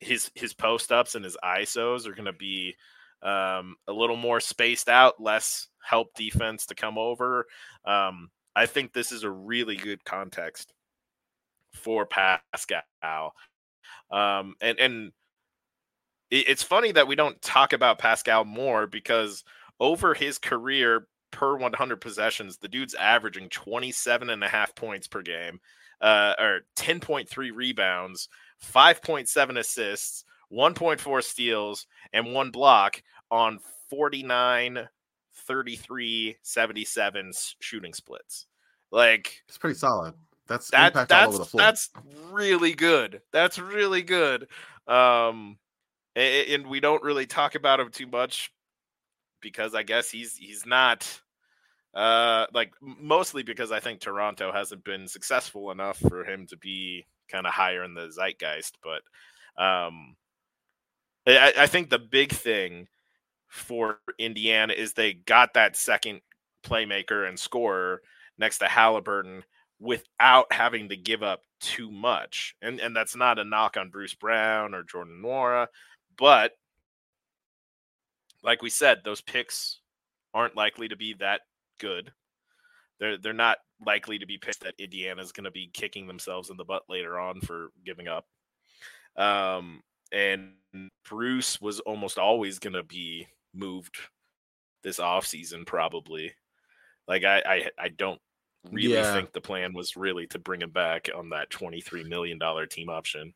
his his post ups and his ISOs are going to be um, a little more spaced out, less help defense to come over. Um, I think this is a really good context for Pascal. Um, and and it, it's funny that we don't talk about Pascal more because over his career, per 100 possessions, the dude's averaging 27 and a half points per game, uh, or 10.3 rebounds, 5.7 assists, 1.4 steals, and one block on 49, 33, 77 shooting splits. Like, it's pretty solid. That's that, that's that's really good. That's really good. Um, and, and we don't really talk about him too much because I guess he's he's not uh like mostly because I think Toronto hasn't been successful enough for him to be kind of higher in the zeitgeist. But um I, I think the big thing for Indiana is they got that second playmaker and scorer next to Halliburton without having to give up too much. And and that's not a knock on Bruce Brown or Jordan Nwora, but like we said, those picks aren't likely to be that good. They're they're not likely to be pissed that Indiana's going to be kicking themselves in the butt later on for giving up. Um, and Bruce was almost always going to be moved this offseason, probably. Like I, I, I don't really yeah. think the plan was really to bring him back on that twenty-three million dollar team option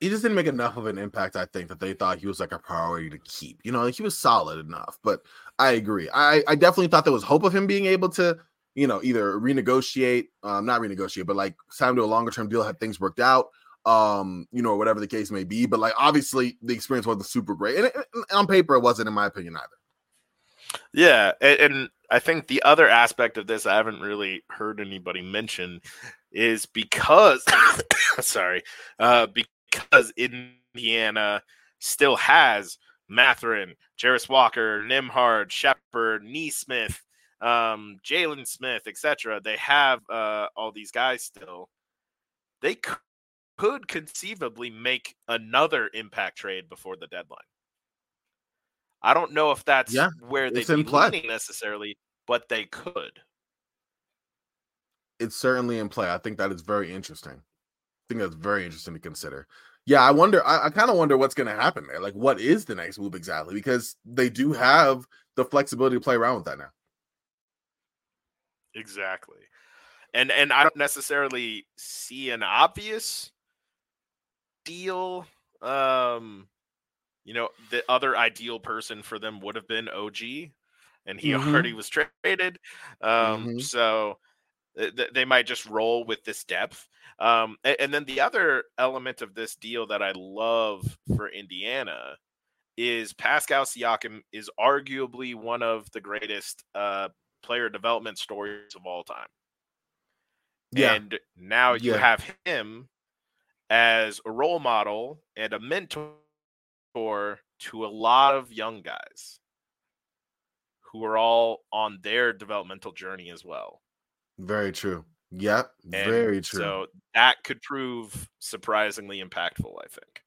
he just didn't make enough of an impact. I think that they thought he was like a priority to keep. You know, like he was solid enough. But I agree. I, I definitely thought there was hope of him being able to, you know, either renegotiate, um, not renegotiate, but like sign to a longer term deal had things worked out, um, you know, whatever the case may be. But like obviously the experience wasn't super great, and, and on paper it wasn't, in my opinion, either. Yeah, and, and I think the other aspect of this I haven't really heard anybody mention is because sorry, uh, because Indiana still has Mathurin, Jarace Walker, Nembhard, Sheppard, Nesmith, um, Jalen Smith, etc. They have uh, all these guys still. They conceivably make another impact trade before the deadline. I don't know if that's Yeah, where they'd it's in be leaning necessarily, but they could. it's certainly in play. I think that is very interesting. I think that's very interesting to consider. Yeah, I wonder. I, I kind of wonder what's going to happen there. Like, what is the next move exactly? Because they do have the flexibility to play around with that now. Exactly. And and I don't necessarily see an obvious deal. Um you know, the other ideal person for them would have been OG and he Mhm. already was traded. Um Mhm. so th- th- they might just roll with this depth. Um a- and, then the other element of this deal that I love for Indiana is Pascal Siakam is arguably one of the greatest uh player development stories of all time. Yeah, And now you Yeah. have him as a role model and a mentor to a lot of young guys who are all on their developmental journey as well. very true. Yep, And very true. So that could prove surprisingly impactful, I think.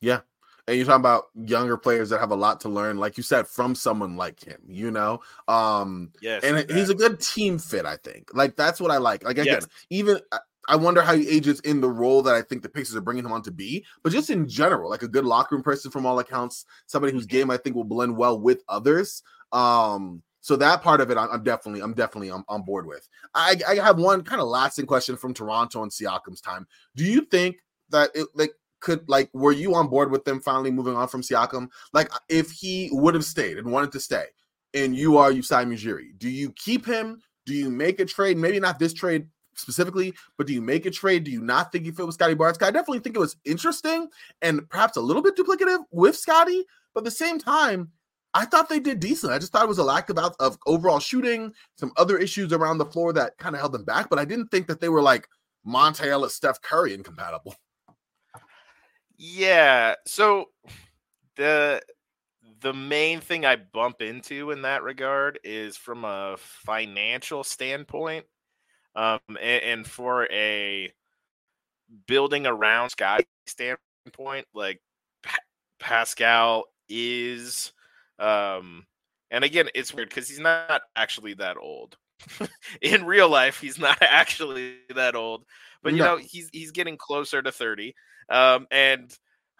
Yeah. And you're talking about younger players that have a lot to learn, like you said, from someone like him, you know? Um, Yes. and he's a good team fit, I think. Like that's what I like. Like again, Yes. even I- wonder how he ages in the role that I think the Pacers are bringing him on to be, but just in general, like a good locker room person from all accounts, somebody whose game I think will blend well with others. Um, so that part of it, I'm, I'm definitely, I'm definitely on, on board with. I, I have one kind of lasting question from Toronto and Siakam's time. Do you think that it like could like were you on board with them finally moving on from Siakam? Like if he would have stayed and wanted to stay, and you are Masai Ujiri, do you keep him? Do you make a trade? Maybe not this trade specifically, but do you make a trade? Do you not think you fit with Scottie Barnes? I definitely think it was interesting and perhaps a little bit duplicative with Scottie, but at the same time, I thought they did decent. I just thought it was a lack of, of overall shooting, some other issues around the floor that kind of held them back, but I didn't think that they were like Monta Ellis, Steph Curry incompatible. Yeah. So the the main thing I bump into in that regard is from a financial standpoint, um, and, and for a building around Scottie standpoint, like Pa- Pascal is, um, and again, it's weird because he's not actually that old. in real life, he's not actually that old, but you No. know, he's he's getting closer to thirty, um, and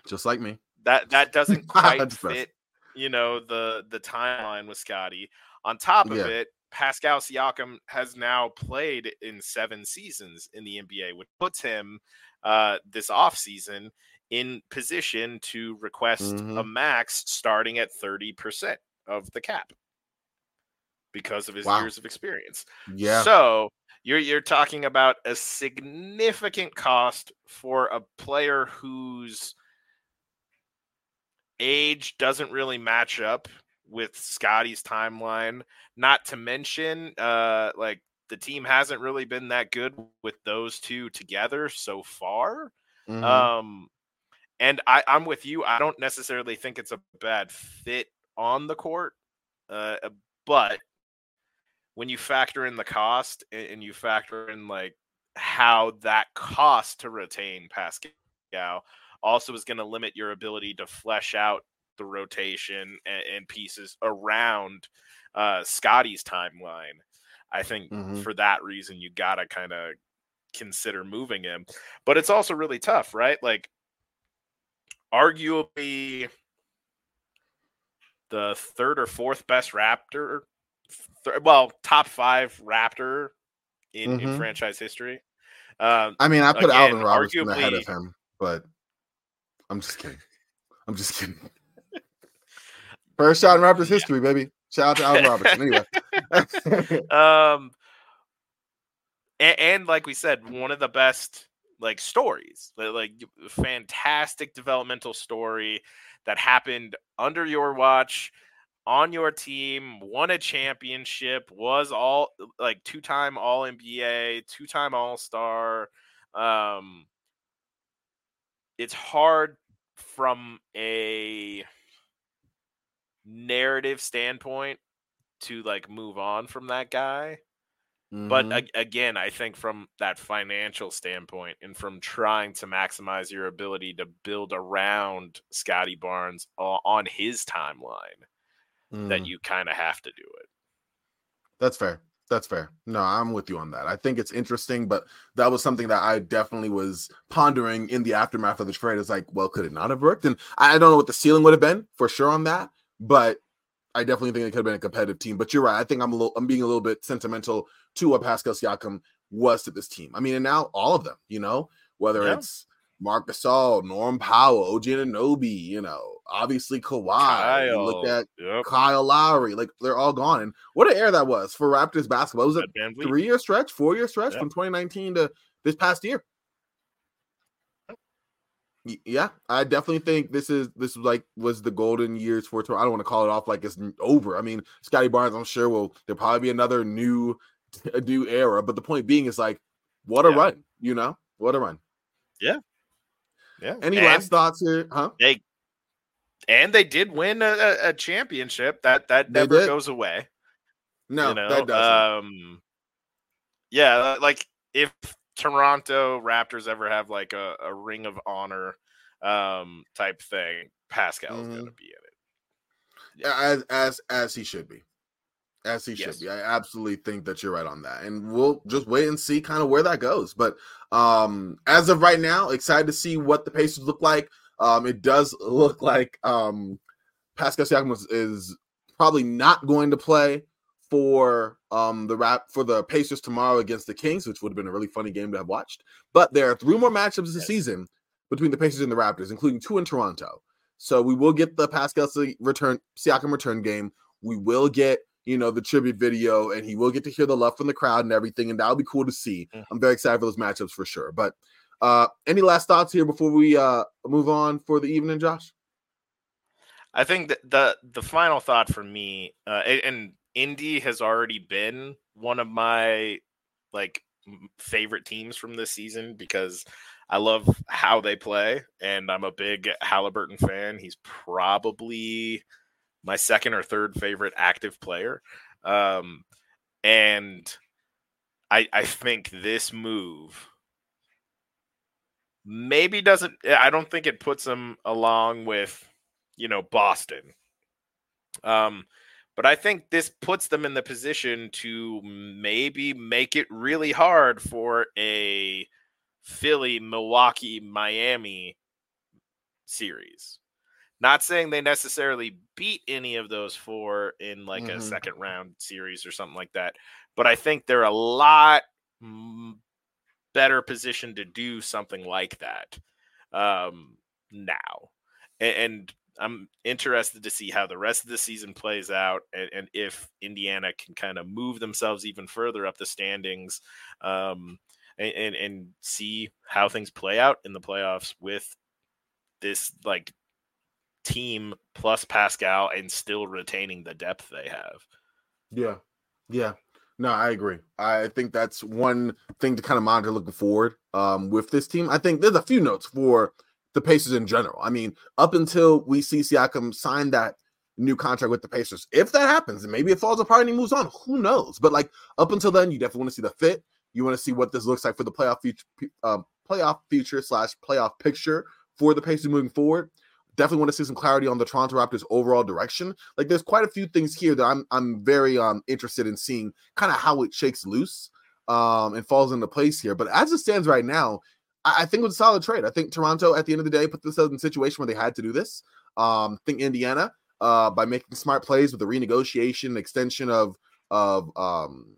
Just like me. that that doesn't quite best. fit, you know, the the timeline with Scottie. On top of Yeah. it, Pascal Siakam has now played in seven seasons in the NBA, which puts him uh, this offseason in position to request a Mhm. max starting at 30% of the cap because of his Wow. years of experience. Yeah. So you're you're talking about a significant cost for a player whose age doesn't really match up with Scottie's timeline. Not to mention, uh, like the team hasn't really been that good with those two together so far. Mhm. Um, and I, I'm with you. I don't necessarily think it's a bad fit on the court, uh, but when you factor in the cost and, and you factor in like how that cost to retain Pascal also is going to limit your ability to flesh out the rotation and, and pieces around uh, Scottie's timeline. I think Mhm. for that reason, you got to kind of consider moving him. But it's also really tough, right? Like, arguably the third or fourth best Raptor, th- well, top five Raptor in, in Mhm. franchise history. Um, I mean, I put again, Alvin Robertson ahead of him, but I'm just kidding. I'm just kidding. First shot in Raptors history, baby. Shout out to Alvin Robertson. Anyway. um and, and like we said one of the best like stories like fantastic developmental story that happened under your watch on your team won a championship was all like two-time all nba two-time all-star um it's hard from a narrative standpoint to like move on from that guy But Mhm. a- again, I think from that financial standpoint and from trying to maximize your ability to build around Scottie Barnes o- on his timeline, that Mm. you kind of have to do it. That's fair. That's fair. No, I'm with you on that. I think it's interesting, but that was something that I definitely was pondering in the aftermath of the trade. It's like, well, could it not have worked? And I don't know what the ceiling would have been for sure on that, but I definitely think it could have been a competitive team. But you're right. I think I'm a little, I'm being a little bit sentimental to what Pascal Siakam was to this team. I mean, and now all of them, you know, whether Yeah. it's Marc Gasol, Norm Powell, OG Anunoby, you know, obviously Kawhi. You look at yep, Kyle Lowry, like they're all gone. And what an era that was for Raptors basketball. It was a three year stretch, four year stretch Yeah. from 2019 to this past year. Yeah, I definitely think this is this like was the golden years for Toronto. I don't want to call it off like it's over. I mean, Scottie Barnes, I'm sure will there'll probably be another new a new era. But the point being is like, what a Yeah. run, you know, what a run. Yeah. Yeah. Any and, last thoughts here, huh? They and they did win a, a- a championship. That that never goes away. No, you know, that doesn't. um, yeah, like if Toronto Raptors ever have like a, a Ring of Honor um type thing, Pascal's Mhm. gonna be in it. Yeah, as as as he should be. As he Yes. should be. I absolutely think that you're right on that. And we'll just wait and see kind of where that goes. But um as of right now, excited to see what the Pacers look like. Um it does look like um Pascal Siakam is, is probably not going to play for um the rap for the Pacers tomorrow against the Kings, which would have been a really funny game to have watched. But there are three more matchups this season between the Pacers and the Raptors, including two in Toronto. So we will get the Pascal return Siakam return game. We will get you know the tribute video, and he will get to hear the love from the crowd and everything, and that'll be cool to see. Mhm. I'm very excited for those matchups for sure. But uh any last thoughts here before we uh move on for the evening, Josh? I think that the the final thought for me, uh, and Indy has already been one of my like favorite teams from this season because I love how they play, and I'm a big Halliburton fan. He's probably my second or third favorite active player, um, and I I think this move maybe doesn't. I don't think it puts him along with you know Boston. Um, but I think this puts them in the position to maybe make it really hard for a Philly, Milwaukee, Miami series. Not saying they necessarily beat any of those four in like a Mhm. second round series or something like that, but I think they're a lot better positioned to do something like that um, now. And, and I'm interested to see how the rest of the season plays out and, and if Indiana can kind of move themselves even further up the standings um, and, and, and see how things play out in the playoffs with this like team plus Pascal and still retaining the depth they have. Yeah. Yeah. No, I agree. I think that's one thing to kind of monitor looking forward um, with this team. I think there's a few notes for the Pacers in general. I mean, up until we see Siakam sign that new contract with the Pacers, if that happens, and maybe it falls apart and he moves on, who knows? But like up until then, you definitely want to see the fit. You want to see what this looks like for the playoff future, um, playoff future slash playoff picture for the Pacers moving forward. Definitely want to see some clarity on the Toronto Raptors' overall direction. Like, there's quite a few things here that I'm I'm very um interested in seeing kind of how it shakes loose um and falls into place here. But as it stands right now, I, I think it was a solid trade. I think Toronto, at the end of the day, put themselves in a situation where they had to do this. Um, I think Indiana, uh, by making smart plays with the renegotiation, extension of of um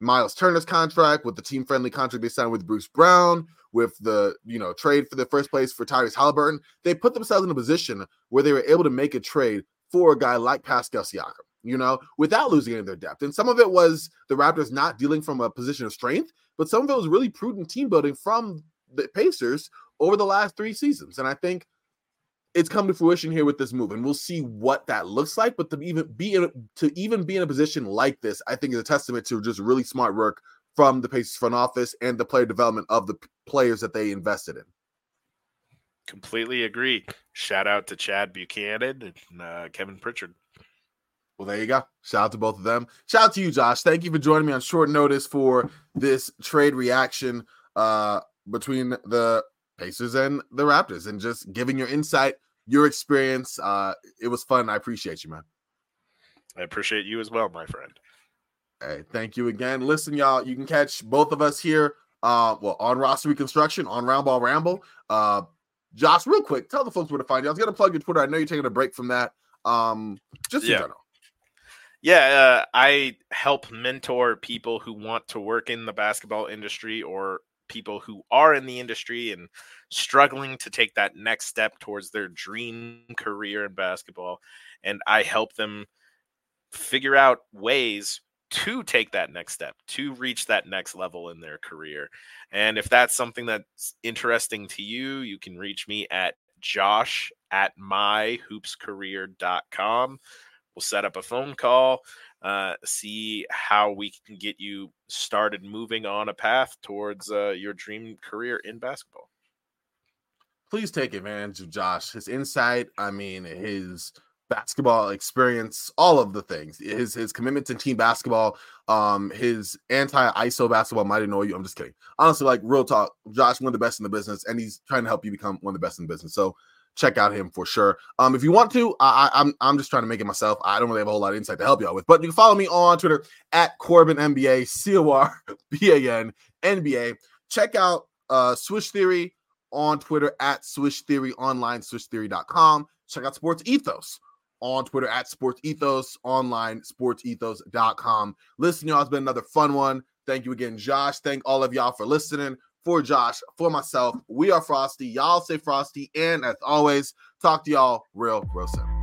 Miles Turner's contract, with the team friendly contract they signed with Bruce Brown, with the you know trade for the first place for Tyrese Halliburton, they put themselves in a position where they were able to make a trade for a guy like Pascal Siakam, you know, without losing any of their depth. And some of it was the Raptors not dealing from a position of strength, but some of it was really prudent team building from the Pacers over the last three seasons. And I think it's come to fruition here with this move, and we'll see what that looks like. But to even be in, to even be in a position like this, I think is a testament to just really smart work from the Pacers front office and the player development of the players that they invested in. Completely agree. Shout out to Chad Buchanan and uh, Kevin Pritchard. Well, there you go. Shout out to both of them. Shout out to you, Josh. Thank you for joining me on short notice for this trade reaction uh, between the Pacers and the Raptors and just giving your insight, your experience. Uh, it was fun. I appreciate you, man. I appreciate you as well, my friend. Hey, thank you again. Listen, y'all, you can catch both of us here uh, well, on roster reconstruction on Roundball Ramble. Uh, Josh, real quick, tell the folks where to find you. I was gonna plug your Twitter. I know you're taking a break from that. Um, just yeah. general. Yeah, uh, I help mentor people who want to work in the basketball industry or people who are in the industry and struggling to take that next step towards their dream career in basketball. And I help them figure out ways to take that next step, to reach that next level in their career. And if that's something that's interesting to you, you can reach me at josh at myhoopscareer.com. We'll set up a phone call, uh, see how we can get you started moving on a path towards uh, your dream career in basketball. Please take advantage of Josh. His insight, I mean, his basketball experience, all of the things. His his commitment to team basketball, um, his anti ISO basketball might annoy you. I'm just kidding. Honestly, like real talk, Josh, one of the best in the business, and he's trying to help you become one of the best in the business. So check out him for sure. Um, if you want to, I, I, am I'm just trying to make it myself. I don't really have a whole lot of insight to help y'all with, but you can follow me on Twitter at Corban NBA, C O R B A N NBA. Check out uh Swish Theory on Twitter at Swish Theory online, swishtheory.com. Check out Sports Ethos on Twitter at Sports Ethos, online, sportsethos.com. Listen, y'all, it's been another fun one. Thank you again, Josh. Thank all of y'all for listening for Josh, for myself. We are Frosty. Y'all say Frosty. And as always, talk to y'all real, real soon.